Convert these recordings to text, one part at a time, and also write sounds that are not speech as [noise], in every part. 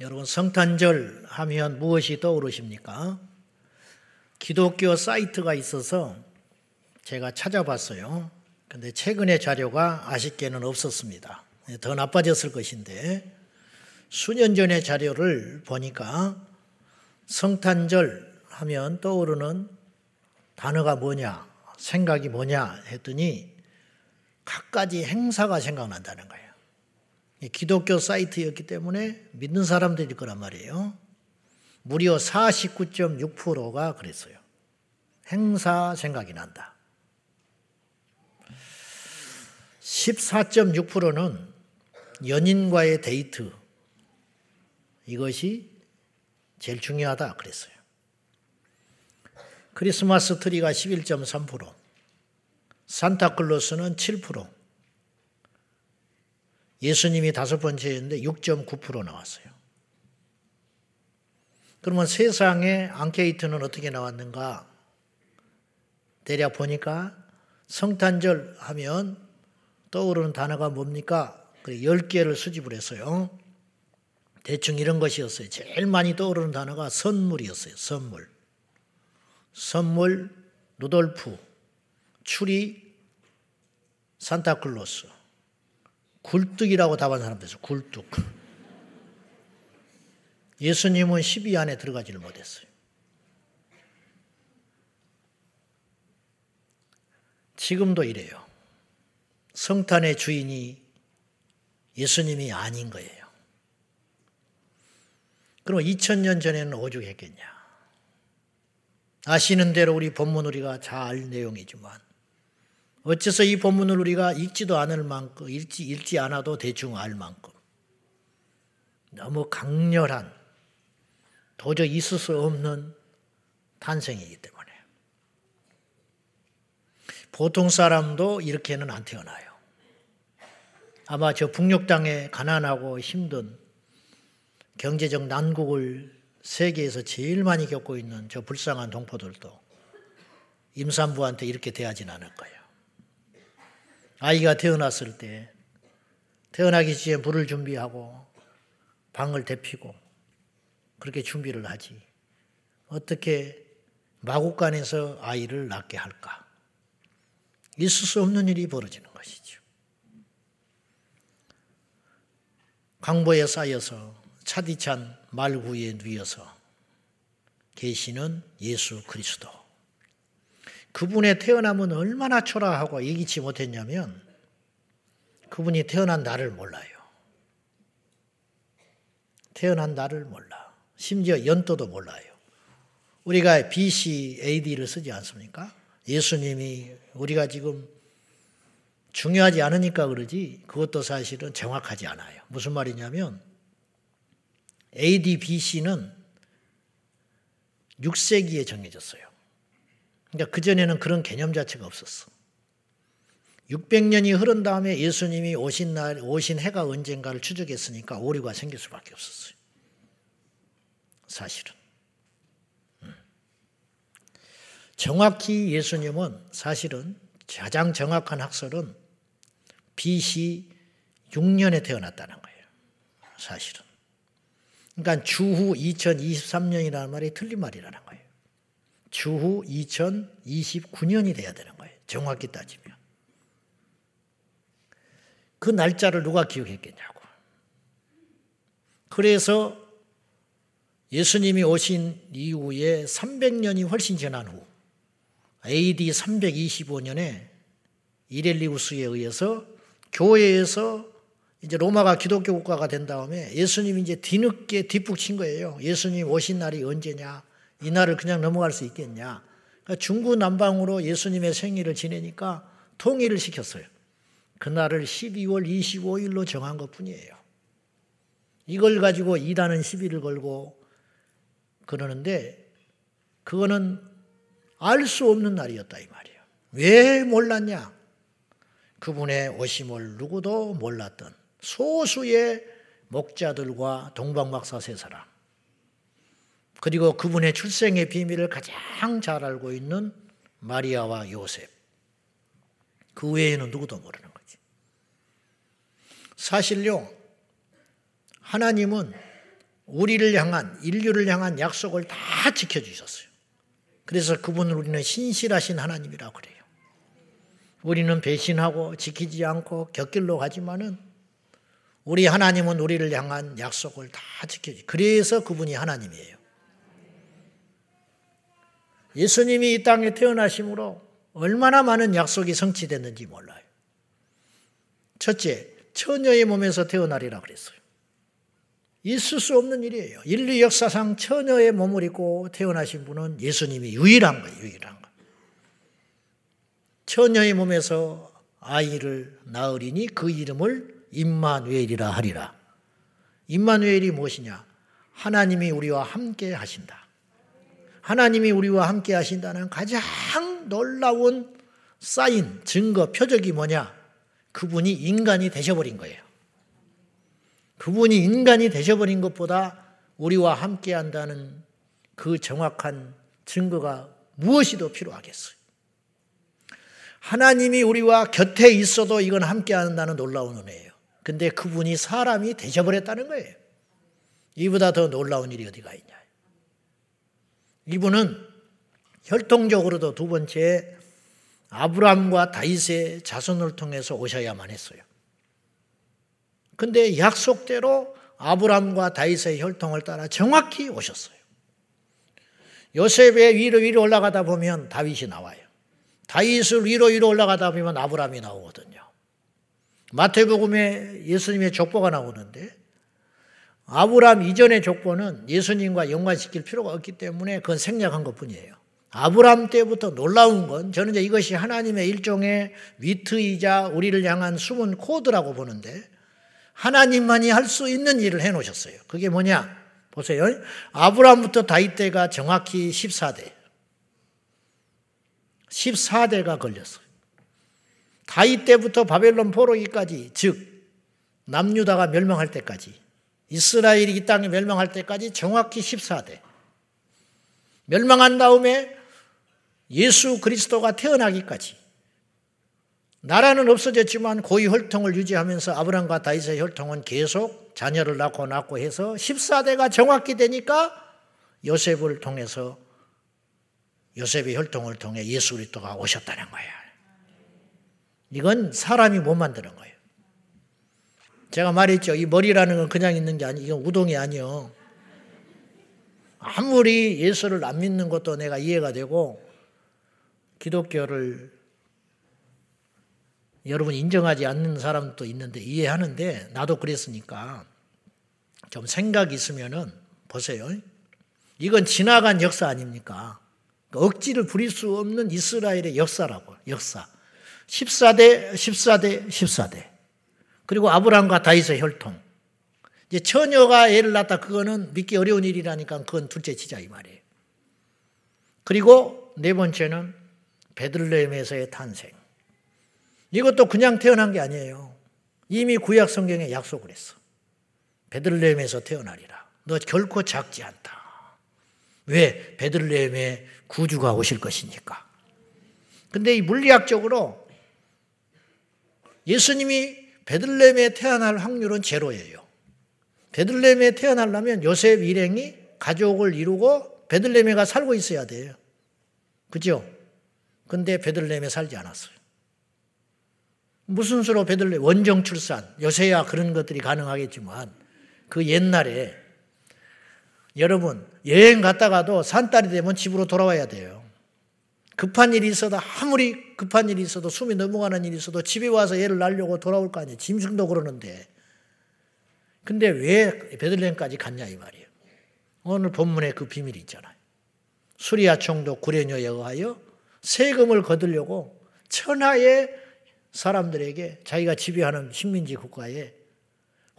여러분 성탄절 하면 무엇이 떠오르십니까? 기독교 사이트가 있어서 제가 찾아봤어요. 근데 최근의 자료가 아쉽게는 없었습니다. 더 나빠졌을 것인데 수년 전의 자료를 보니까 성탄절 하면 떠오르는 단어가 뭐냐, 생각이 뭐냐 했더니 갖가지 행사가 생각난다는 거예요. 기독교 사이트였기 때문에 믿는 사람들일 거란 말이에요. 무려 49.6%가 그랬어요. 행사 생각이 난다. 14.6%는 연인과의 데이트. 이것이 제일 중요하다 그랬어요. 크리스마스 트리가 11.3%, 산타클로스는 7%, 예수님이 다섯 번째였는데 6.9% 나왔어요. 그러면 세상에 앙케이트는 어떻게 나왔는가? 대략 보니까 성탄절 하면 떠오르는 단어가 뭡니까? 10개를 수집을 했어요. 대충 이런 것이었어요. 제일 많이 떠오르는 단어가 선물이었어요. 선물. 선물, 루돌프, 추리, 산타클로스. 굴뚝이라고 답한 사람도 있어요. 굴뚝. 예수님은 10위 안에 들어가지를 못했어요. 지금도 이래요. 성탄의 주인이 예수님이 아닌 거예요. 그럼 2000년 전에는 오죽했겠냐? 아시는 대로 우리 본문 우리가 잘 알 내용이지만 어째서 이 본문을 우리가 읽지도 않을 만큼, 읽지, 읽지 않아도 대충 알 만큼 너무 강렬한 도저히 있을 수 없는 탄생이기 때문에 보통 사람도 이렇게는 안 태어나요. 아마 저 북녘 땅에 가난하고 힘든 경제적 난국을 세계에서 제일 많이 겪고 있는 저 불쌍한 동포들도 임산부한테 이렇게 대하진 않을 거예요. 아이가 태어났을 때 태어나기 전에 물을 준비하고 방을 데피고 그렇게 준비를 하지. 어떻게 마국간에서 아이를 낳게 할까? 있을 수 없는 일이 벌어지는 것이죠. 강보에 쌓여서 차디찬 말구에 누여서 계시는 예수 그리스도. 그분의 태어남은 얼마나 초라하고 예기치 못했냐면 그분이 태어난 날을 몰라요. 태어난 날을 몰라. 심지어 연도도 몰라요. 우리가 BC AD를 쓰지 않습니까? 예수님이 우리가 지금 중요하지 않으니까 그러지 그것도 사실은 정확하지 않아요. 무슨 말이냐면 AD BC는 6세기에 정해졌어요. 그러니까 그전에는 그런 개념 자체가 없었어. 600년이 흐른 다음에 예수님이 오신 날, 오신 해가 언젠가를 추적했으니까 오류가 생길 수밖에 없었어요. 사실은. 음. 정확히 예수님은 사실은 가장 정확한 학설은 BC 6년에 태어났다는 거예요. 사실은. 그러니까 주후 2023년이라는 말이 틀린 말이라는 거예요. 주후 2029년이 돼야 되는 거예요. 정확히 따지면. 그 날짜를 누가 기억했겠냐고. 그래서 예수님이 오신 이후에 300년이 훨씬 지난 후 AD 325년에 이렐리우스에 의해서 교회에서 이제 로마가 기독교 국가가 된 다음에 예수님이 이제 뒤늦게 뒷북친 거예요. 예수님 오신 날이 언제냐? 이 날을 그냥 넘어갈 수 있겠냐. 그러니까 중구난방으로 예수님의 생일을 지내니까 통일을 시켰어요. 그날을 12월 25일로 정한 것 뿐이에요. 이걸 가지고 이단은 시비를 걸고 그러는데 그거는 알 수 없는 날이었다 이 말이에요. 왜 몰랐냐? 그분의 오심을 누구도 몰랐던 소수의 목자들과 동방박사 세 사람. 그리고 그분의 출생의 비밀을 가장 잘 알고 있는 마리아와 요셉. 그 외에는 누구도 모르는 거지. 사실요, 하나님은 우리를 향한 인류를 향한 약속을 다 지켜주셨어요. 그래서 그분을 우리는 신실하신 하나님이라고 그래요. 우리는 배신하고 지키지 않고 곁길로 가지만은 우리 하나님은 우리를 향한 약속을 다 지켜주. 그래서 그분이 하나님이에요. 예수님이 이 땅에 태어나심으로 얼마나 많은 약속이 성취됐는지 몰라요. 첫째, 처녀의 몸에서 태어나리라 그랬어요. 있을 수 없는 일이에요. 인류 역사상 처녀의 몸을 입고 태어나신 분은 예수님이 유일한 거예요. 유일한 거. 처녀의 몸에서 아이를 낳으리니 그 이름을 임마누엘이라 하리라. 임마누엘이 무엇이냐? 하나님이 우리와 함께 하신다. 하나님이 우리와 함께 하신다는 가장 놀라운 사인, 증거, 표적이 뭐냐? 그분이 인간이 되셔버린 거예요. 그분이 인간이 되셔버린 것보다 우리와 함께 한다는 그 정확한 증거가 무엇이 더 필요하겠어요? 하나님이 우리와 곁에 있어도 이건 함께 한다는 놀라운 은혜예요. 근데 그분이 사람이 되셔버렸다는 거예요. 이보다 더 놀라운 일이 어디가 있냐. 이분은 혈통적으로도 두 번째 아브라함과 다윗의 자손을 통해서 오셔야만 했어요. 근데 약속대로 아브람과 다윗의 혈통을 따라 정확히 오셨어요. 요셉의 위로 위로 올라가다 보면 다윗이 나와요. 다윗을 위로 위로 올라가다 보면 아브람이 나오거든요. 마태복음에 예수님의 족보가 나오는데 아브람 이전의 족보는 예수님과 연관시킬 필요가 없기 때문에 그건 생략한 것 뿐이에요. 아브람 때부터 놀라운 건 저는 이제 이것이 하나님의 일종의 위트이자 우리를 향한 숨은 코드라고 보는데 하나님만이 할 수 있는 일을 해 놓으셨어요. 그게 뭐냐? 보세요. 아브라함부터 다윗 때가 정확히 14대. 14대가 걸렸어요. 다윗 때부터 바벨론 포로기까지 즉 남유다가 멸망할 때까지 이스라엘이 이 땅에 멸망할 때까지 정확히 14대. 멸망한 다음에 예수 그리스도가 태어나기까지 나라는 없어졌지만 고위 혈통을 유지하면서 아브람과 다윗의 혈통은 계속 자녀를 낳고 낳고 해서 14대가 정확히 되니까 요셉을 통해서 요셉의 혈통을 통해 예수 그리스도가 오셨다는 거예요. 이건 사람이 못 만드는 거예요. 제가 말했죠. 이 머리라는 건 그냥 있는 게 아니, 이건 우동이 아니요. 아무리 예수를 안 믿는 것도 내가 이해가 되고 기독교를 여러분 인정하지 않는 사람도 있는데 이해하는데 나도 그랬으니까 좀 생각이 있으면은 보세요. 이건 지나간 역사 아닙니까? 억지를 부릴 수 없는 이스라엘의 역사라고, 역사. 14대, 14대, 14대. 그리고 아브라함과 다윗의 혈통. 이제 처녀가 애를 낳다 그거는 믿기 어려운 일이라니까 그건 둘째 치자 이 말이에요. 그리고 네 번째는 베들레헴에서의 탄생. 이것도 그냥 태어난 게 아니에요. 이미 구약 성경에 약속을 했어. 베들레헴에서 태어나리라. 너 결코 작지 않다. 왜? 베들레헴에 구주가 오실 것이니까. 근데 이 물리학적으로 예수님이 베들레헴에 태어날 확률은 제로예요. 베들레헴에 태어나려면 요셉 일행이 가족을 이루고 베들레헴에 가 살고 있어야 돼요. 그죠? 근데 베들레헴에 살지 않았어요. 무슨 수로 베들레 원정 출산 요새야 그런 것들이 가능하겠지만 그 옛날에 여러분 여행 갔다가도 산딸이 되면 집으로 돌아와야 돼요. 급한 일이 있어도 아무리 급한 일이 있어도 숨이 넘어가는 일이 있어도 집에 와서 애를 낳으려고 돌아올 거 아니에요. 짐승도 그러는데. 근데 왜 베들레헴까지 갔냐 이 말이에요. 오늘 본문에 그 비밀이 있잖아요. 수리아 총독 구레녀에 의하여 세금을 거두려고 천하의 사람들에게 자기가 지배하는 식민지 국가에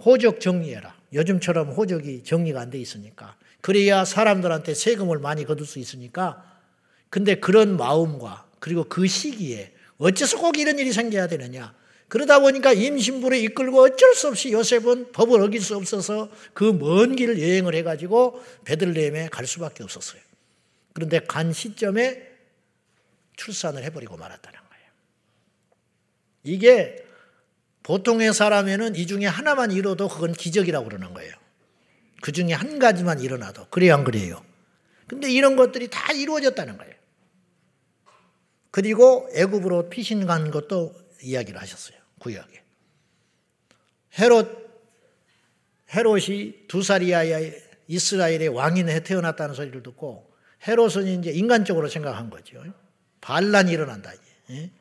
호적 정리해라. 요즘처럼 호적이 정리가 안 돼 있으니까. 그래야 사람들한테 세금을 많이 거둘 수 있으니까. 근데 그런 마음과 그리고 그 시기에 어째서 꼭 이런 일이 생겨야 되느냐. 그러다 보니까 임신부를 이끌고 어쩔 수 없이 요셉은 법을 어길 수 없어서 그 먼 길을 여행을 해가지고 베들레헴에 갈 수밖에 없었어요. 그런데 간 시점에 출산을 해버리고 말았다는 이게 보통의 사람에는 이 중에 하나만 이뤄도 그건 기적이라고 그러는 거예요. 그 중에 한 가지만 일어나도 그래요 안 그래요? 근데 이런 것들이 다 이루어졌다는 거예요. 그리고 애굽으로 피신 간 것도 이야기를 하셨어요. 구약에. 헤롯 헤롯이 두 살이야 이스라엘의 왕인에 태어났다는 소리를 듣고 헤롯은 이제 인간적으로 생각한 거죠. 반란이 일어난다. 예?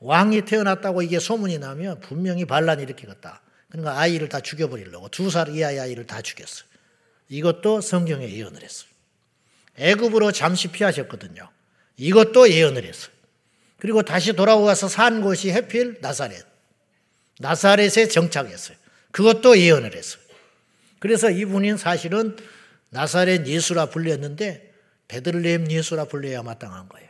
왕이 태어났다고 이게 소문이 나면 분명히 반란이 일으키겠다. 그러니까 아이를 다 죽여버리려고 두 살 이하의 아이를 다 죽였어. 이것도 성경에 예언을 했어요. 애굽으로 잠시 피하셨거든요. 이것도 예언을 했어요. 그리고 다시 돌아와서 산 곳이 해필 나사렛. 나사렛에 정착했어요. 그것도 예언을 했어요. 그래서 이분이 사실은 나사렛 예수라 불렸는데 베들레헴 예수라 불려야 마땅한 거예요.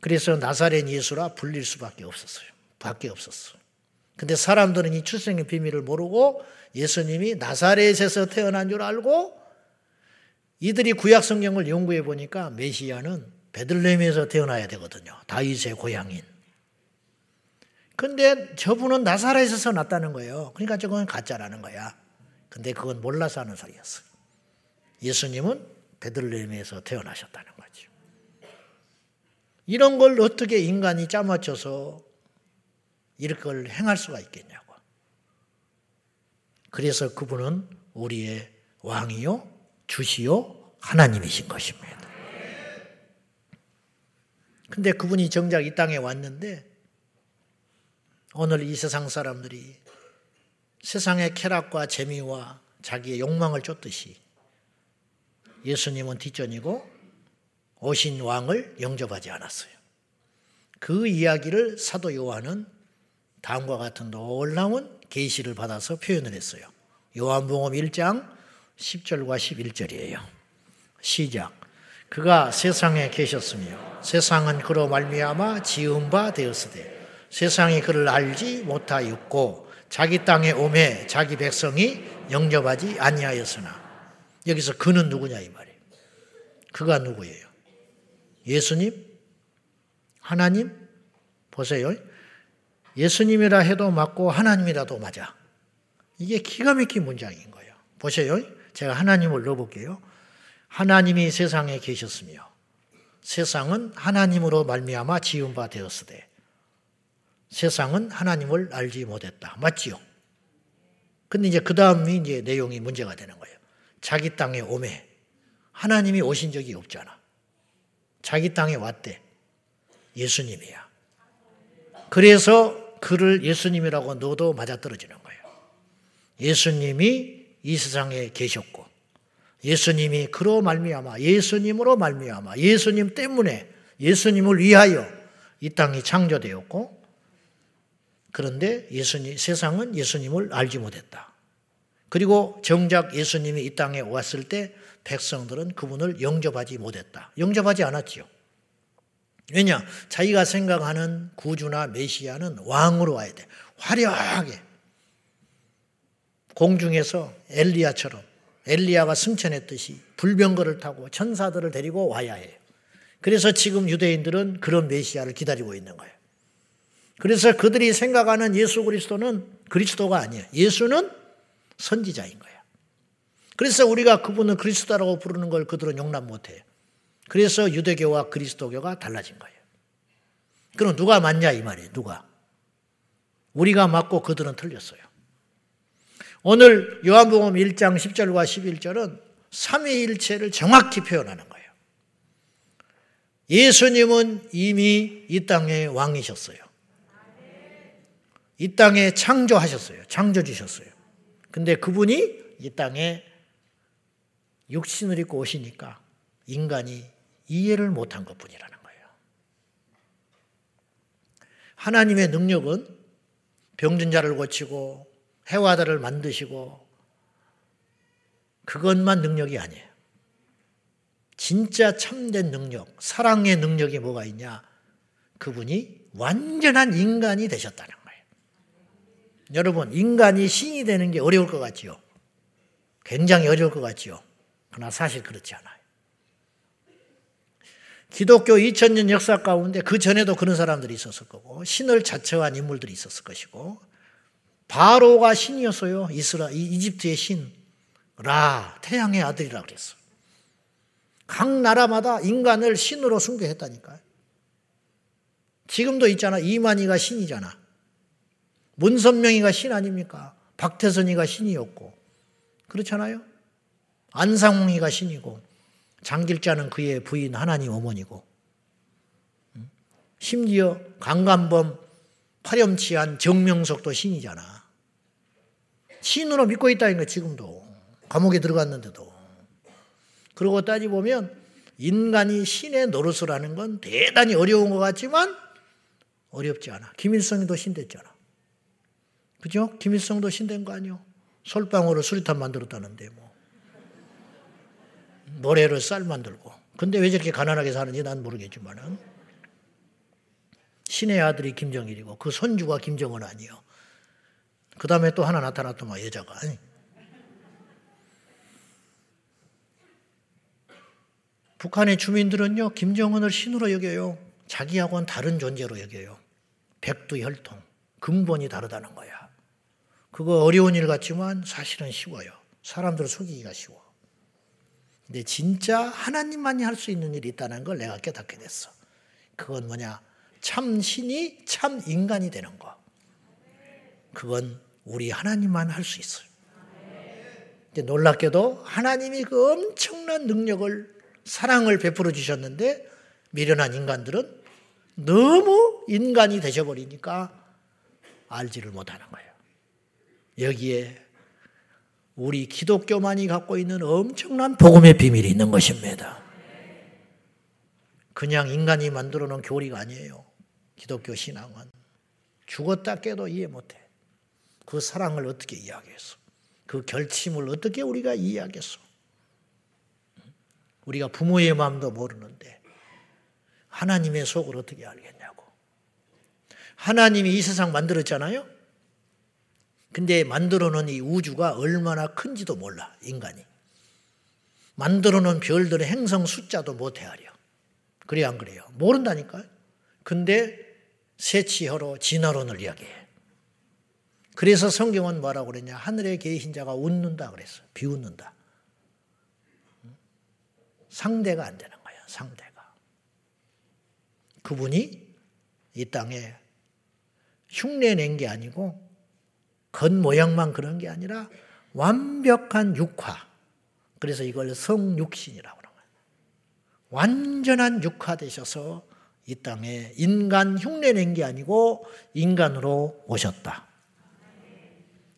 그래서 나사렛 예수라 불릴 수밖에 없었어요. 밖에 없었어요. 근데 사람들은 이 출생의 비밀을 모르고 예수님이 나사렛에서 태어난 줄 알고 이들이 구약 성경을 연구해 보니까 메시아는 베들레헴에서 태어나야 되거든요. 다윗의 고향인. 근데 저분은 나사렛에서 났다는 거예요. 그러니까 저건 가짜라는 거야. 근데 그건 몰라서 하는 소리였어요. 예수님은 베들레헴에서 태어나셨다는 거죠. 이런 걸 어떻게 인간이 짜맞춰서 이걸 행할 수가 있겠냐고. 그래서 그분은 우리의 왕이요, 주시요, 하나님이신 것입니다. 근데 그분이 정작 이 땅에 왔는데 오늘 이 세상 사람들이 세상의 쾌락과 재미와 자기의 욕망을 쫓듯이 예수님은 뒷전이고 오신 왕을 영접하지 않았어요. 그 이야기를 사도 요한은 다음과 같은 놀라운 계시를 받아서 표현을 했어요. 요한복음 1장 10절과 11절이에요. 시작. 그가 세상에 계셨으며 세상은 그로 말미암아 지은 바 되었으되 세상이 그를 알지 못하였고 자기 땅에 오매 자기 백성이 영접하지 아니하였으나 여기서 그는 누구냐 이 말이에요. 그가 누구예요? 예수님? 하나님? 보세요. 예수님이라 해도 맞고 하나님이라도 맞아. 이게 기가 막힌 문장인 거예요. 보세요. 제가 하나님을 넣어볼게요. 하나님이 세상에 계셨으며 세상은 하나님으로 말미암아 지은 바 되었으되 세상은 하나님을 알지 못했다. 맞지요? 근데 이제 그 다음이 이제 내용이 문제가 되는 거예요. 자기 땅에 오매 하나님이 오신 적이 없잖아. 자기 땅에 왔대. 예수님이야. 그래서 그를 예수님이라고 넣어도 맞아떨어지는 거예요. 예수님이 이 세상에 계셨고 예수님이 그로 말미암아 예수님으로 말미암아 예수님 때문에 예수님을 위하여 이 땅이 창조되었고 그런데 예수님 세상은 예수님을 알지 못했다. 그리고 정작 예수님이 이 땅에 왔을 때 백성들은 그분을 영접하지 못했다. 영접하지 않았지요. 왜냐? 자기가 생각하는 구주나 메시아는 왕으로 와야 돼. 화려하게. 공중에서 엘리야처럼 엘리야가 승천했듯이 불병거를 타고 천사들을 데리고 와야 해요. 그래서 지금 유대인들은 그런 메시아를 기다리고 있는 거예요. 그래서 그들이 생각하는 예수 그리스도는 그리스도가 아니에요. 예수는 선지자인 거예요. 그래서 우리가 그분을 그리스도라고 부르는 걸 그들은 용납 못해요. 그래서 유대교와 그리스도교가 달라진 거예요. 그럼 누가 맞냐 이 말이에요. 누가? 우리가 맞고 그들은 틀렸어요. 오늘 요한복음 1장 10절과 11절은 삼위일체를 정확히 표현하는 거예요. 예수님은 이미 이 땅의 왕이셨어요. 이 땅에 창조하셨어요. 창조 주셨어요. 근데 그분이 이 땅에 육신을 입고 오시니까 인간이 이해를 못한 것 뿐이라는 거예요. 하나님의 능력은 병든 자를 고치고 해와들을 만드시고 그것만 능력이 아니에요. 진짜 참된 능력, 사랑의 능력이 뭐가 있냐? 그분이 완전한 인간이 되셨다는 거예요. 여러분, 인간이 신이 되는 게 어려울 것 같지요? 굉장히 어려울 것 같지요? 그러나 사실 그렇지 않아요. 기독교 2000년 역사 가운데 그 전에도 그런 사람들이 있었을 거고 신을 자처한 인물들이 있었을 것이고 바로가 신이었어요. 이스라 이집트의 신. 라, 태양의 아들이라 그랬어. 각 나라마다 인간을 신으로 숭배했다니까요. 지금도 있잖아. 이만희가 신이잖아. 문선명이가 신 아닙니까? 박태선이가 신이었고. 그렇잖아요? 안상홍이가 신이고, 장길자는 그의 부인 하나님 어머니고, 심지어 강간범 파렴치한 정명석도 신이잖아. 신으로 믿고 있다니까, 지금도. 감옥에 들어갔는데도. 그러고 따지보면 인간이 신의 노릇을 하는 건 대단히 어려운 것 같지만 어렵지 않아. 김일성이도 신됐잖아. 그죠? 김일성도 신된 거 아니요? 솔방울로 수리탄 만들었다는데 뭐. 모래로 쌀 만들고. 근데 왜 저렇게 가난하게 사는지 난 모르겠지만은. 신의 아들이 김정일이고 그 손주가 김정은 아니요. 그 다음에 또 하나 나타났더만 여자가. 북한의 주민들은요, 김정은을 신으로 여겨요. 자기하고는 다른 존재로 여겨요. 백두 혈통, 근본이 다르다는 거야. 그거 어려운 일 같지만 사실은 쉬워요. 사람들을 속이기가 쉬워. 근데 진짜 하나님만이 할 수 있는 일이 있다는 걸 내가 깨닫게 됐어. 그건 뭐냐? 참 신이 참 인간이 되는 거. 그건 우리 하나님만 할 수 있어요. 놀랍게도 하나님이 그 엄청난 능력을 사랑을 베풀어 주셨는데 미련한 인간들은 너무 인간이 되셔버리니까 알지를 못하는 거예요. 여기에 우리 기독교만이 갖고 있는 엄청난 복음의 비밀이 있는 것입니다. 그냥 인간이 만들어 놓은 교리가 아니에요. 기독교 신앙은. 죽었다 깨도 이해 못해. 그 사랑을 어떻게 이해하겠어? 그 결심을 어떻게 우리가 이해하겠어? 우리가 부모의 마음도 모르는데 하나님의 속을 어떻게 알겠냐고. 하나님이 이 세상 만들었잖아요. 근데 만들어 놓은 이 우주가 얼마나 큰지도 몰라, 인간이. 만들어 놓은 별들의 행성 숫자도 못 헤아려. 그래, 안 그래요? 모른다니까요. 근데 세치혀로 진화론을 이야기해. 그래서 성경은 뭐라고 그랬냐? 하늘에 계신 자가 웃는다 그랬어. 비웃는다. 상대가 안 되는 거예요. 상대가. 그분이 이 땅에 흉내 낸 게 아니고 겉모양만 그런 게 아니라 완벽한 육화. 그래서 이걸 성육신이라고 하는 거예요. 완전한 육화 되셔서 이 땅에 인간 흉내 낸 게 아니고 인간으로 오셨다.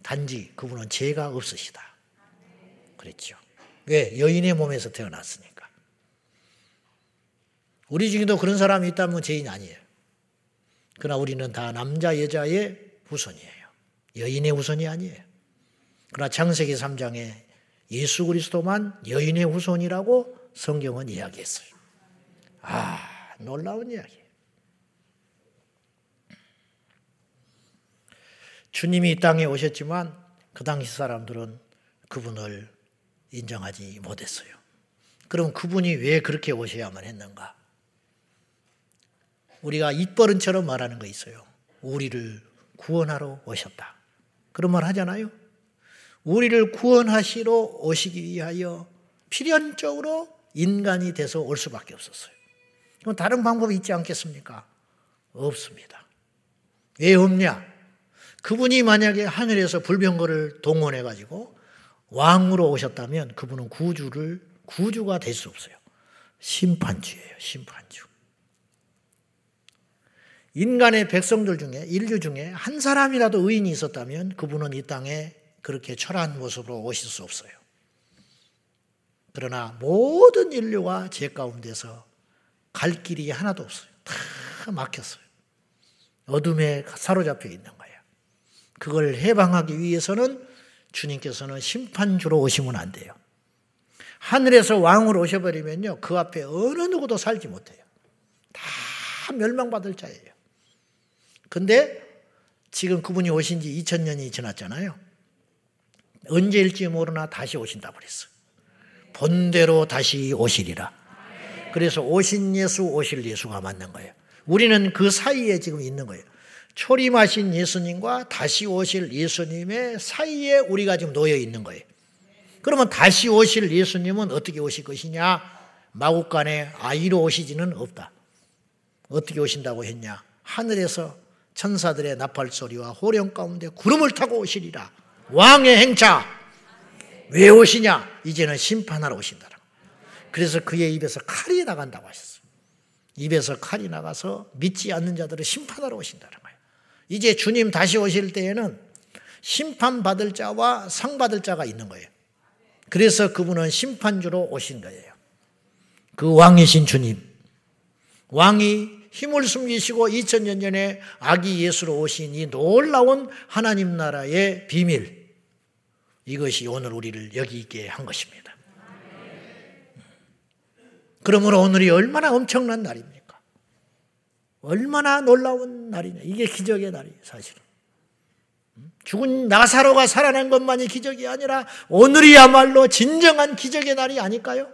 단지 그분은 죄가 없으시다. 그랬죠. 왜? 여인의 몸에서 태어났으니까. 우리 중에도 그런 사람이 있다면 죄인 아니에요. 그러나 우리는 다 남자, 여자의 후손이에요. 여인의 후손이 아니에요. 그러나 창세기 3장에 예수 그리스도만 여인의 후손이라고 성경은 이야기했어요. 아, 놀라운 이야기. 주님이 이 땅에 오셨지만 그 당시 사람들은 그분을 인정하지 못했어요. 그럼 그분이 왜 그렇게 오셔야만 했는가? 우리가 입버릇처럼 말하는 거 있어요. 우리를 구원하러 오셨다. 그런 말 하잖아요. 우리를 구원하시러 오시기 위하여 필연적으로 인간이 돼서 올 수밖에 없었어요. 그럼 다른 방법이 있지 않겠습니까? 없습니다. 왜 없냐? 그분이 만약에 하늘에서 불병거를 동원해 가지고 왕으로 오셨다면 그분은 구주를 구주가 될 수 없어요. 심판주예요. 심판주. 인간의 백성들 중에 인류 중에 한 사람이라도 의인이 있었다면 그분은 이 땅에 그렇게 철한 모습으로 오실 수 없어요. 그러나 모든 인류가 죄 가운데서 갈 길이 하나도 없어요. 다 막혔어요. 어둠에 사로잡혀 있는 거예요. 그걸 해방하기 위해서는 주님께서는 심판주로 오시면 안 돼요. 하늘에서 왕으로 오셔버리면요. 그 앞에 어느 누구도 살지 못해요. 다 멸망받을 자예요. 근데 지금 그분이 오신 지 2000년이 지났잖아요. 언제일지 모르나 다시 오신다고 그랬어. 본대로 다시 오시리라. 그래서 오신 예수, 오실 예수가 맞는 거예요. 우리는 그 사이에 지금 있는 거예요. 초림하신 예수님과 다시 오실 예수님의 사이에 우리가 지금 놓여 있는 거예요. 그러면 다시 오실 예수님은 어떻게 오실 것이냐? 마국간에 아이로 오시지는 없다. 어떻게 오신다고 했냐? 하늘에서 천사들의 나팔 소리와 호령 가운데 구름을 타고 오시리라. 왕의 행차. 왜 오시냐? 이제는 심판하러 오신다. 그래서 그의 입에서 칼이 나간다고 하셨어요. 입에서 칼이 나가서 믿지 않는 자들을 심판하러 오신다는 거예요. 이제 주님 다시 오실 때에는 심판받을 자와 상받을 자가 있는 거예요. 그래서 그분은 심판주로 오신 거예요. 그 왕이신 주님. 왕이 힘을 숨기시고 2000년 전에 아기 예수로 오신 이 놀라운 하나님 나라의 비밀. 이것이 오늘 우리를 여기 있게 한 것입니다. 그러므로 오늘이 얼마나 엄청난 날입니까? 얼마나 놀라운 날이냐. 이게 기적의 날이에요, 사실은. 죽은 나사로가 살아난 것만이 기적이 아니라 오늘이야말로 진정한 기적의 날이 아닐까요?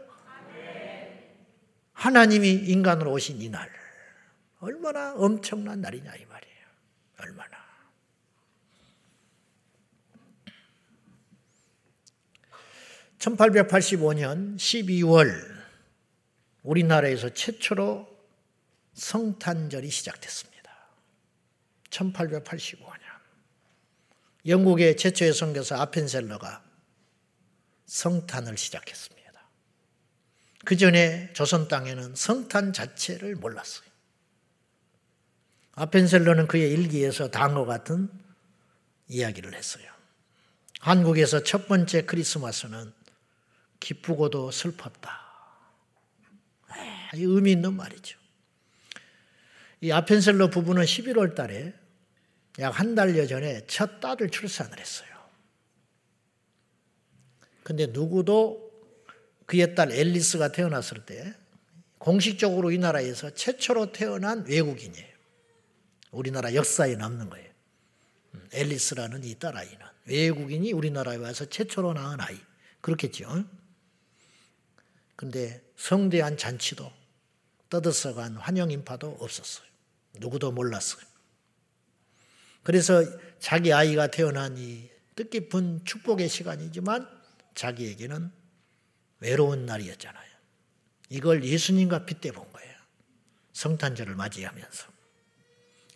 하나님이 인간으로 오신 이 날. 얼마나 엄청난 날이냐, 이 말이에요. 얼마나. (1885년 12월) 우리나라에서 최초로 성탄절이 시작됐습니다. 1885년. 영국의 최초의 선교사 아펜셀러가 성탄을 시작했습니다. 그 전에 조선 땅에는 성탄 자체를 몰랐어요. 아펜셀러는 그의 일기에서 다음과 같은 이야기를 했어요. 한국에서 첫 번째 크리스마스는 기쁘고도 슬펐다. 의미 있는 말이죠. 이 아펜셀러 부부는 11월 달에 약 한 달여 전에 첫 딸을 출산을 했어요. 근데 누구도 그의 딸 앨리스가 태어났을 때 공식적으로 이 나라에서 최초로 태어난 외국인이에요. 우리나라 역사에 남는 거예요. 음, 앨리스라는 이 딸아이는 외국인이 우리나라에 와서 최초로 낳은 아이. 그렇겠죠. 근데 성대한 잔치도 떠들썩한 환영 인파도 없었어요. 누구도 몰랐어요. 그래서 자기 아이가 태어난 이 뜻깊은 축복의 시간이지만 자기에게는 외로운 날이었잖아요. 이걸 예수님과 빗대 본 거예요. 성탄절을 맞이하면서.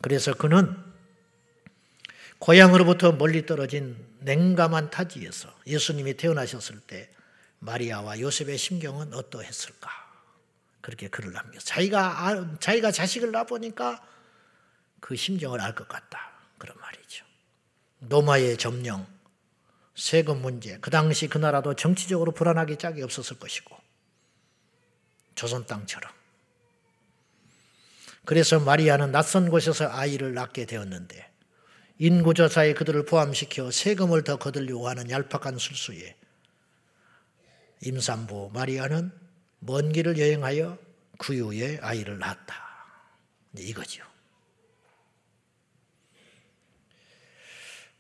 그래서 그는 고향으로부터 멀리 떨어진 냉감한 타지에서 예수님이 태어나셨을 때 마리아와 요셉의 심경은 어떠했을까? 그렇게 글을 남겨. 자기가 아, 자기가 자식을 낳아 보니까 그 심정을 알 것 같다. 그런 말이죠. 노마의 점령, 세금 문제, 그 당시 그 나라도 정치적으로 불안하기 짝이 없었을 것이고, 조선 땅처럼. 그래서 마리아는 낯선 곳에서 아이를 낳게 되었는데, 인구조사에 그들을 포함시켜 세금을 더 거들려고 하는 얄팍한 술수에 임산부 마리아는 먼 길을 여행하여 구유의 아이를 낳았다. 이거죠.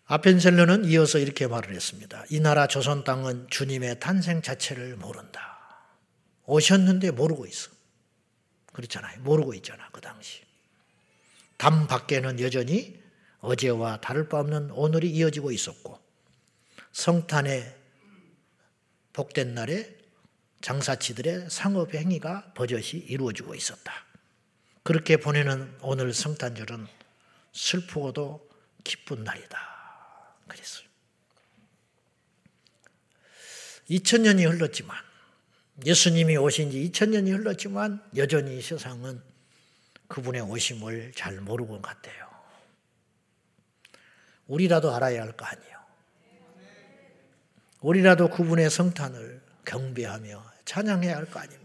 아펜셀러는 이어서 이렇게 말을 했습니다. 이 나라 조선 땅은 주님의 탄생 자체를 모른다. 오셨는데 모르고 있어. 그렇잖아요. 모르고 있잖아, 그 당시. 담 밖에는 여전히 어제와 다를 바 없는 오늘이 이어지고 있었고, 성탄의 복된 날에 장사치들의 상업 행위가 버젓이 이루어지고 있었다. 그렇게 보내는 오늘 성탄절은 슬프고도 기쁜 날이다. 그랬어요. 2000년이 흘렀지만 예수님이 오신 지 2000년이 흘렀지만 여전히 세상은 그분의 오심을 잘 모르고 같아요. 우리라도 알아야 할 거 아니에요. 우리라도 그분의 성탄을 경배하며 찬양해야 할 거 아닙니까?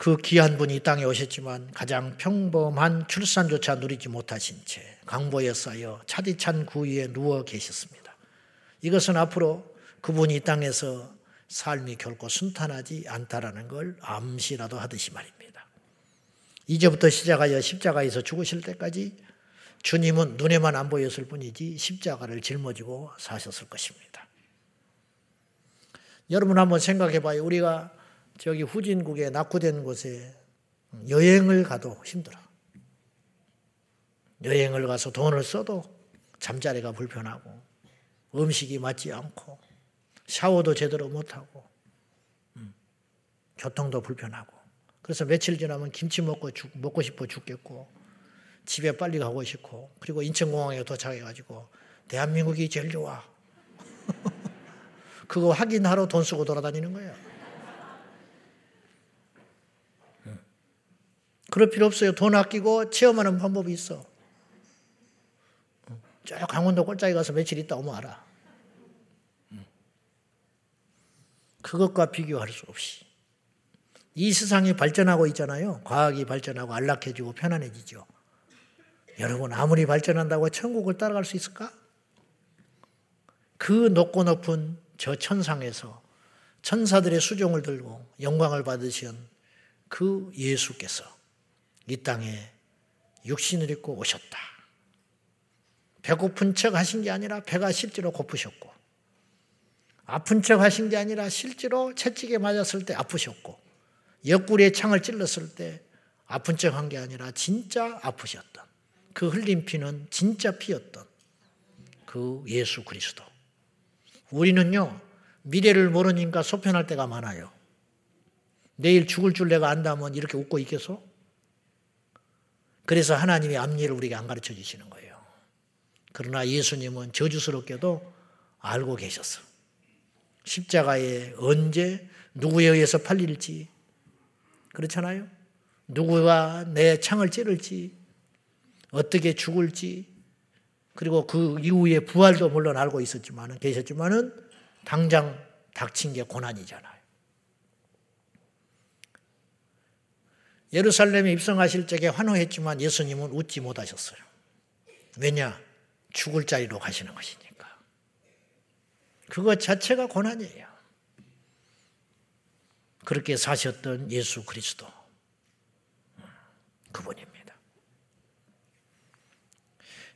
그 귀한 분이 이 땅에 오셨지만 가장 평범한 출산조차 누리지 못하신 채 강보에 쌓여 차디찬 구위에 누워 계셨습니다. 이것은 앞으로 그분이 이 땅에서 삶이 결코 순탄하지 않다라는 걸 암시라도 하듯이 말입니다. 이제부터 시작하여 십자가에서 죽으실 때까지 주님은 눈에만 안 보였을 뿐이지 십자가를 짊어지고 사셨을 것입니다. 여러분 한번 생각해 봐요. 우리가 저기 후진국에 낙후된 곳에 여행을 가도 힘들어. 여행을 가서 돈을 써도 잠자리가 불편하고 음식이 맞지 않고 샤워도 제대로 못하고 음, 교통도 불편하고 그래서 며칠 지나면 김치 먹고 죽, 먹고 싶어 죽겠고 집에 빨리 가고 싶고 그리고 인천공항에 도착해가지고 대한민국이 제일 좋아 [laughs] 그거 확인하러 돈 쓰고 돌아다니는 거예요. 그럴 필요 없어요. 돈 아끼고 체험하는 방법이 있어. 저 강원도 꼴짝에 가서 며칠 있다 오면 알아. 그것과 비교할 수 없이. 이 세상이 발전하고 있잖아요. 과학이 발전하고 안락해지고 편안해지죠. 여러분, 아무리 발전한다고 천국을 따라갈 수 있을까? 그 높고 높은 저 천상에서 천사들의 수종을 들고 영광을 받으신 그 예수께서 이 땅에 육신을 입고 오셨다. 배고픈 척 하신 게 아니라 배가 실제로 고프셨고, 아픈 척 하신 게 아니라 실제로 채찍에 맞았을 때 아프셨고, 옆구리에 창을 찔렀을 때 아픈 척 한 게 아니라 진짜 아프셨던, 그 흘린 피는 진짜 피였던 그 예수 그리스도. 우리는요, 미래를 모르니까 소편할 때가 많아요. 내일 죽을 줄 내가 안다면 이렇게 웃고 있겠어? 그래서 하나님의 앞일을 우리에게 안 가르쳐 주시는 거예요. 그러나 예수님은 저주스럽게도 알고 계셨어. 십자가에 언제 누구에 의해서 팔릴지 그렇잖아요. 누구가 내 창을 찌를지 어떻게 죽을지 그리고 그 이후에 부활도 물론 알고 있었지만 계셨지만은 당장 닥친 게 고난이잖아요. 예루살렘에 입성하실 적에 환호했지만 예수님은 웃지 못하셨어요. 왜냐? 죽을 자리로 가시는 것이니까. 그것 자체가 고난이에요. 그렇게 사셨던 예수 그리스도. 그분입니다.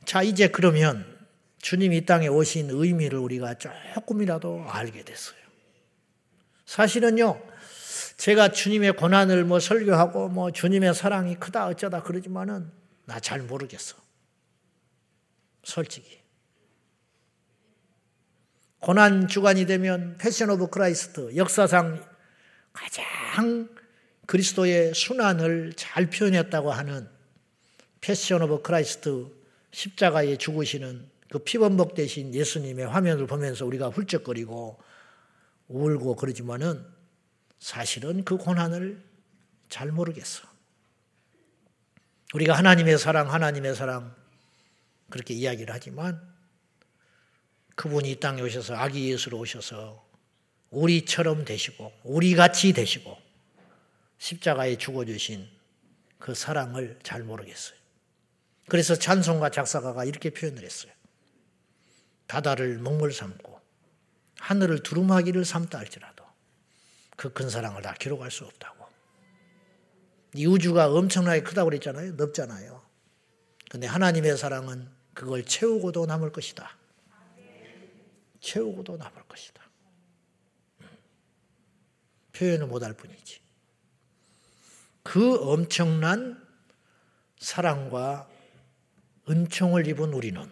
자, 이제 그러면 주님이 이 땅에 오신 의미를 우리가 조금이라도 알게 됐어요. 사실은요, 제가 주님의 고난을 뭐 설교하고 뭐 주님의 사랑이 크다 어쩌다 그러지만은 나 잘 모르겠어. 솔직히. 고난 주간이 되면 Passion of Christ 역사상 가장 그리스도의 수난을 잘 표현했다고 하는 Passion of Christ 십자가에 죽으시는 그 피범벅 되신 예수님의 화면을 보면서 우리가 훌쩍거리고 울고 그러지만은 사실은 그 고난을 잘 모르겠어. 우리가 하나님의 사랑, 하나님의 사랑 그렇게 이야기를 하지만 그분이 이 땅에 오셔서 아기 예수로 오셔서 우리처럼 되시고 우리같이 되시고 십자가에 죽어주신 그 사랑을 잘 모르겠어요. 그래서 찬송가 작사가가 이렇게 표현을 했어요. 바다를 먹물 삼고 하늘을 두루마기를 삼다 할지라도 그 큰 사랑을 다 기록할 수 없다고. 이 우주가 엄청나게 크다고 그랬잖아요. 넓잖아요. 근데 하나님의 사랑은 그걸 채우고도 남을 것이다. 채우고도 남을 것이다. 표현을 못할 뿐이지. 그 엄청난 사랑과 은총을 입은 우리는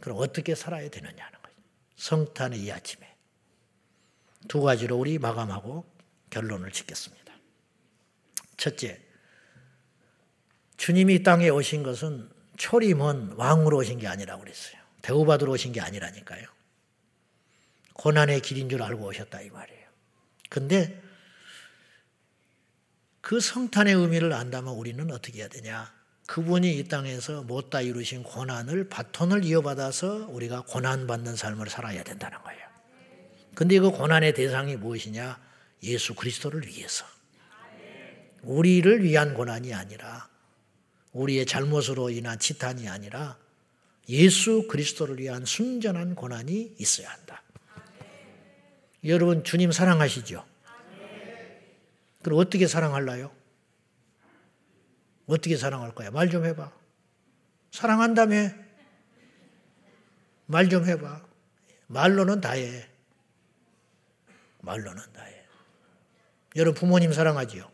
그럼 어떻게 살아야 되느냐는 거예요. 성탄의 이 아침에. 두 가지로 우리 마감하고 결론을 짓겠습니다. 첫째, 주님이 땅에 오신 것은 초림은 왕으로 오신 게 아니라고 그랬어요. 대우받으러 오신 게 아니라니까요. 고난의 길인 줄 알고 오셨다 이 말이에요. 근데 그 성탄의 의미를 안다면 우리는 어떻게 해야 되냐? 그분이 이 땅에서 못다 이루신 고난을 바톤을 이어받아서 우리가 고난받는 삶을 살아야 된다는 거예요. 근데 그 고난의 대상이 무엇이냐? 예수 그리스도를 위해서. 우리를 위한 고난이 아니라 우리의 잘못으로 인한 치탄이 아니라 예수 그리스도를 위한 순전한 고난이 있어야 한다. 여러분 주님 사랑하시죠? 그럼 어떻게 사랑할라요? 어떻게 사랑할 거야? 말 좀 해봐. 사랑한다며? 말 좀 해봐. 말로는 다 해. 말로는 다 해. 여러분 부모님 사랑하지요?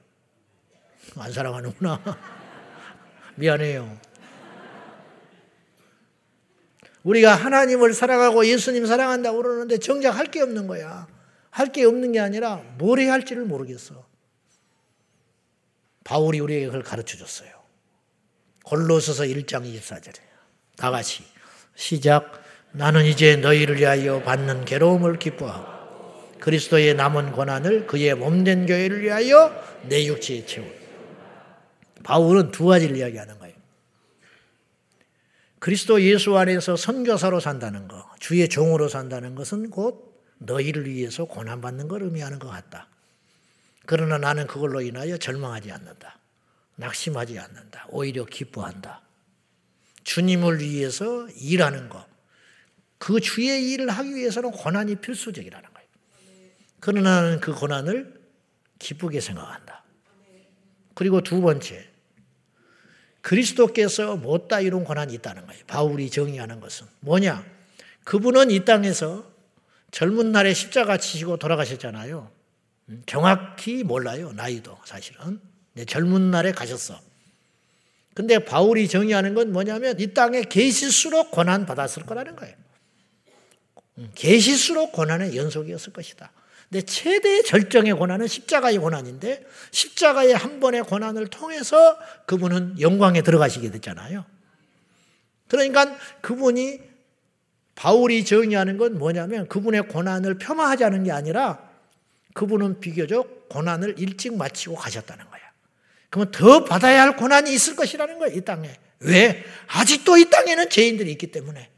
안 사랑하는구나. [laughs] 미안해요. 우리가 하나님을 사랑하고 예수님 사랑한다고 그러는데 정작 할 게 없는 거야. 할 게 없는 게 아니라 뭘 해야 할지를 모르겠어. 바울이 우리에게 그걸 가르쳐 줬어요. 골로서서 1장 24절에 다 같이 시작 나는 이제 너희를 위하여 받는 괴로움을 기뻐하고 그리스도의 남은 고난을 그의 몸된 교회를 위하여 내 육체에 채우. 바울은 두 가지를 이야기하는 거예요. 그리스도 예수 안에서 선교사로 산다는 것, 주의 종으로 산다는 것은 곧 너희를 위해서 고난받는 걸 의미하는 것 같다. 그러나 나는 그걸로 인하여 절망하지 않는다. 낙심하지 않는다. 오히려 기뻐한다. 주님을 위해서 일하는 것. 그 주의 일을 하기 위해서는 고난이 필수적이라는 거예요. 그러나 나는 그 고난을 기쁘게 생각한다. 그리고 두 번째, 그리스도께서 못다 이룬 고난이 있다는 거예요. 바울이 정의하는 것은 뭐냐? 그분은 이 땅에서 젊은 날에 십자가 치시고 돌아가셨잖아요. 음, 정확히 몰라요. 나이도 사실은. 젊은 날에 가셨어. 근데 바울이 정의하는 건 뭐냐면 이 땅에 계실수록 고난 받았을 거라는 거예요. 음, 계실수록 고난의 연속이었을 것이다. 근데 최대 절정의 고난은 십자가의 고난인데 십자가의 한 번의 고난을 통해서 그분은 영광에 들어가시게 됐잖아요. 그러니까 그분이 바울이 정의하는 건 뭐냐면 그분의 고난을 폄하하자는 게 아니라 그분은 비교적 고난을 일찍 마치고 가셨다는 거야. 그러면 더 받아야 할 고난이 있을 것이라는 거예요, 이 땅에. 왜? 아직도 이 땅에는 죄인들이 있기 때문에.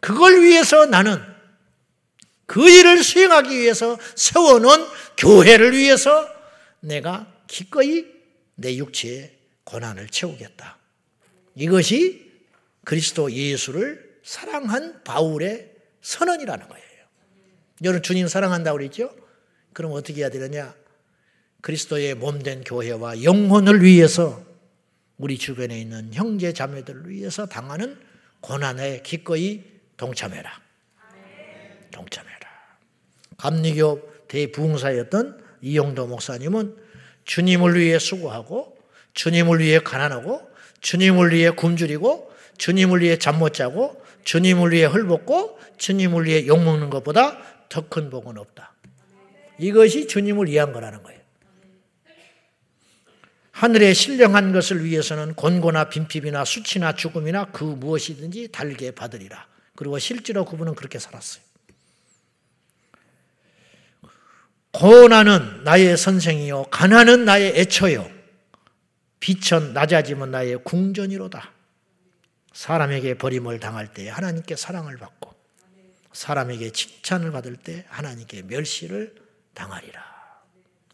그걸 위해서 나는 그 일을 수행하기 위해서 세워놓은 교회를 위해서 내가 기꺼이 내 육체의 고난을 채우겠다. 이것이 그리스도 예수를 사랑한 바울의 선언이라는 거예요. 여러분 주님 사랑한다고 그랬죠? 그럼 어떻게 해야 되느냐? 그리스도의 몸된 교회와 영혼을 위해서 우리 주변에 있는 형제 자매들을 위해서 당하는 고난에 기꺼이 동참해라. 동참해. 감리교 대부흥사였던 이용도 목사님은 주님을 위해 수고하고 주님을 위해 가난하고 주님을 위해 굶주리고 주님을 위해 잠 못 자고 주님을 위해 헐벗고 주님을 위해 욕먹는 것보다 더 큰 복은 없다. 이것이 주님을 위한 거라는 거예요. 하늘에 신령한 것을 위해서는 곤고나 빈핍이나 수치나 죽음이나 그 무엇이든지 달게 받으리라. 그리고 실제로 그분은 그렇게 살았어요. 고난은 나의 선생이요 가난은 나의 애처요 비천 낮아짐은 나의 궁전이로다. 사람에게 버림을 당할 때 하나님께 사랑을 받고 사람에게 칭찬을 받을 때 하나님께 멸시를 당하리라.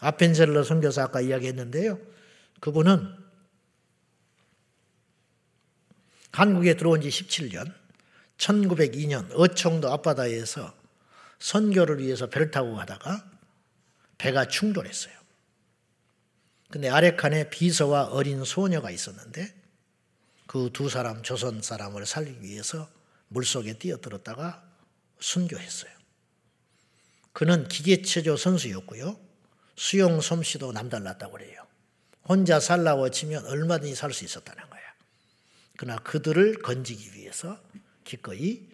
아펜젤러 선교사 아까 이야기했는데요. 그분은 한국에 들어온 지 17년, 1902년 어청도 앞바다에서 선교를 위해서 배를 타고 가다가 배가 충돌했어요. 근데 아래 칸에 비서와 어린 소녀가 있었는데 그 두 사람 조선 사람을 살리기 위해서 물속에 뛰어들었다가 순교했어요. 그는 기계체조 선수였고요. 수영 솜씨도 남달랐다고 그래요. 혼자 살라고 치면 얼마든지 살 수 있었다는 거야. 그러나 그들을 건지기 위해서 기꺼이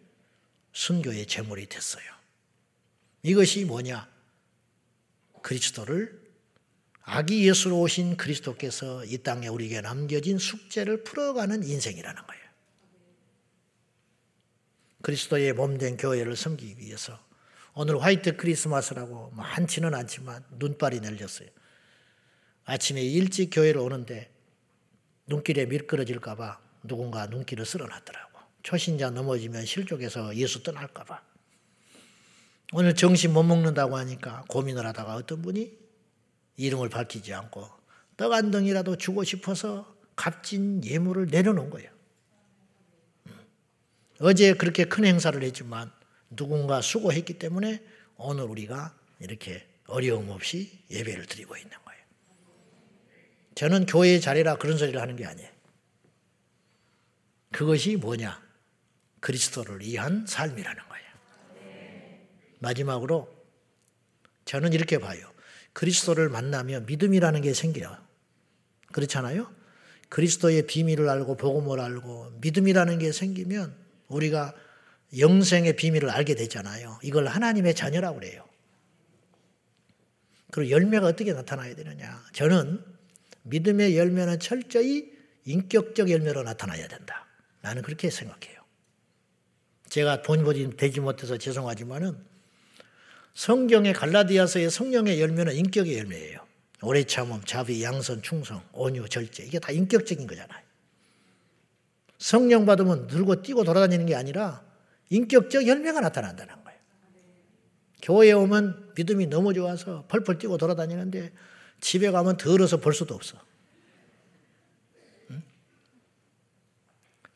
순교의 제물이 됐어요. 이것이 뭐냐? 그리스도를 아기 예수로 오신 그리스도께서 이 땅에 우리에게 남겨진 숙제를 풀어가는 인생이라는 거예요. 그리스도의 몸된 교회를 섬기기 위해서 오늘 화이트 크리스마스라고 많지는 않지만 눈발이 ner렸어요. 아침에 일찍 교회로 오는데 눈길에 미끄러질까봐 누군가 눈길을 쓸어놨더라고. 초신자 넘어지면 실족해서 예수 떠날까봐. 오늘 정신 못 먹는다고 하니까 고민을 하다가 어떤 분이 이름을 밝히지 않고 떡 한 덩이라도 주고 싶어서 값진 예물을 내려놓은 거예요. 음. 어제 그렇게 큰 행사를 했지만 누군가 수고했기 때문에 오늘 우리가 이렇게 어려움 없이 예배를 드리고 있는 거예요. 저는 교회의 자리라 그런 소리를 하는 게 아니에요. 그것이 뭐냐? 그리스도를 위한 삶이라는 거예요. 마지막으로 저는 이렇게 봐요. 그리스도를 만나면 믿음이라는 게 생겨요. 그렇잖아요? 그리스도의 비밀을 알고 복음을 알고 믿음이라는 게 생기면 우리가 영생의 비밀을 알게 되잖아요. 이걸 하나님의 자녀라고 그래요. 그리고 열매가 어떻게 나타나야 되느냐. 저는 믿음의 열매는 철저히 인격적 열매로 나타나야 된다. 나는 그렇게 생각해요. 제가 본보지 되지 못해서 죄송하지만은 성경의 갈라디아서의 성령의 열매는 인격의 열매예요. 오래 참음, 자비, 양선, 충성, 온유, 절제. 이게 다 인격적인 거잖아요. 성령 받으면 늘고 뛰고 돌아다니는 게 아니라 인격적 열매가 나타난다는 거예요. 교회에 오면 믿음이 너무 좋아서 펄펄 뛰고 돌아다니는데 집에 가면 더러서 볼 수도 없어.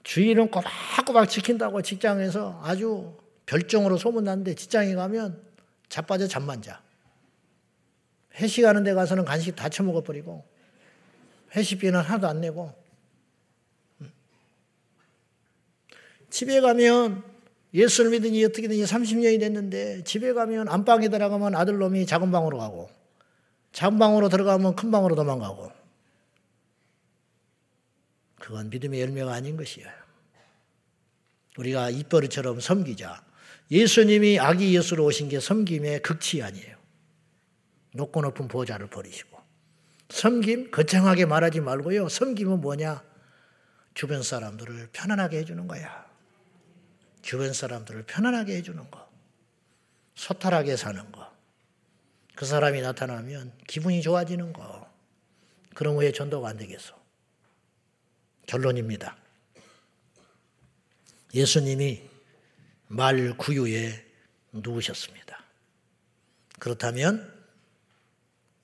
주의는 꼬박꼬박 지킨다고 직장에서 아주 별종으로 소문났는데 직장에 가면 자빠져 잠만 자. 회식하는 데 가서는 간식 다 처먹어버리고 회식비는 하나도 안 내고 집에 가면 예수를 믿으니 어떻게든지 30년이 됐는데 집에 가면 안방에 들어가면 아들놈이 작은 방으로 가고 작은 방으로 들어가면 큰 방으로 도망가고 그건 믿음의 열매가 아닌 것이에요. 우리가 입버릇처럼 섬기자. 예수님이 아기 예수로 오신 게 섬김의 극치 아니에요. 높고 높은 보좌를 버리시고. 섬김, 거창하게 말하지 말고요. 섬김은 뭐냐? 주변 사람들을 편안하게 해주는 거야. 주변 사람들을 편안하게 해주는 거. 소탈하게 사는 거. 그 사람이 나타나면 기분이 좋아지는 거. 그럼 왜 전도가 안 되겠어? 결론입니다. 예수님이 말 구유에 누우셨습니다. 그렇다면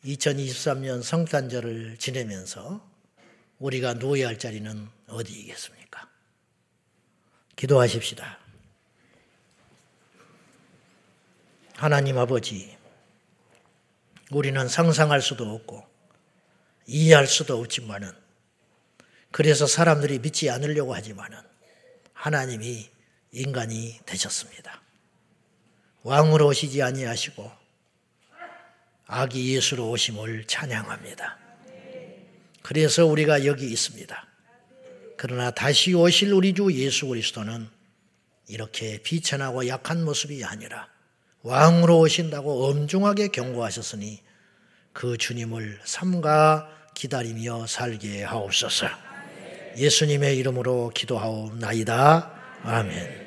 2023년 성탄절을 지내면서 우리가 누워야 할 자리는 어디이겠습니까? 기도하십시다. 하나님 아버지, 우리는 상상할 수도 없고 이해할 수도 없지만은 그래서 사람들이 믿지 않으려고 하지만은 하나님이 인간이 되셨습니다. 왕으로 오시지 아니하시고 아기 예수로 오심을 찬양합니다. 그래서 우리가 여기 있습니다. 그러나 다시 오실 우리 주 예수 그리스도는 이렇게 비천하고 약한 모습이 아니라 왕으로 오신다고 엄중하게 경고하셨으니 그 주님을 삼가 기다리며 살게 하옵소서. 예수님의 이름으로 기도하옵나이다. 아멘.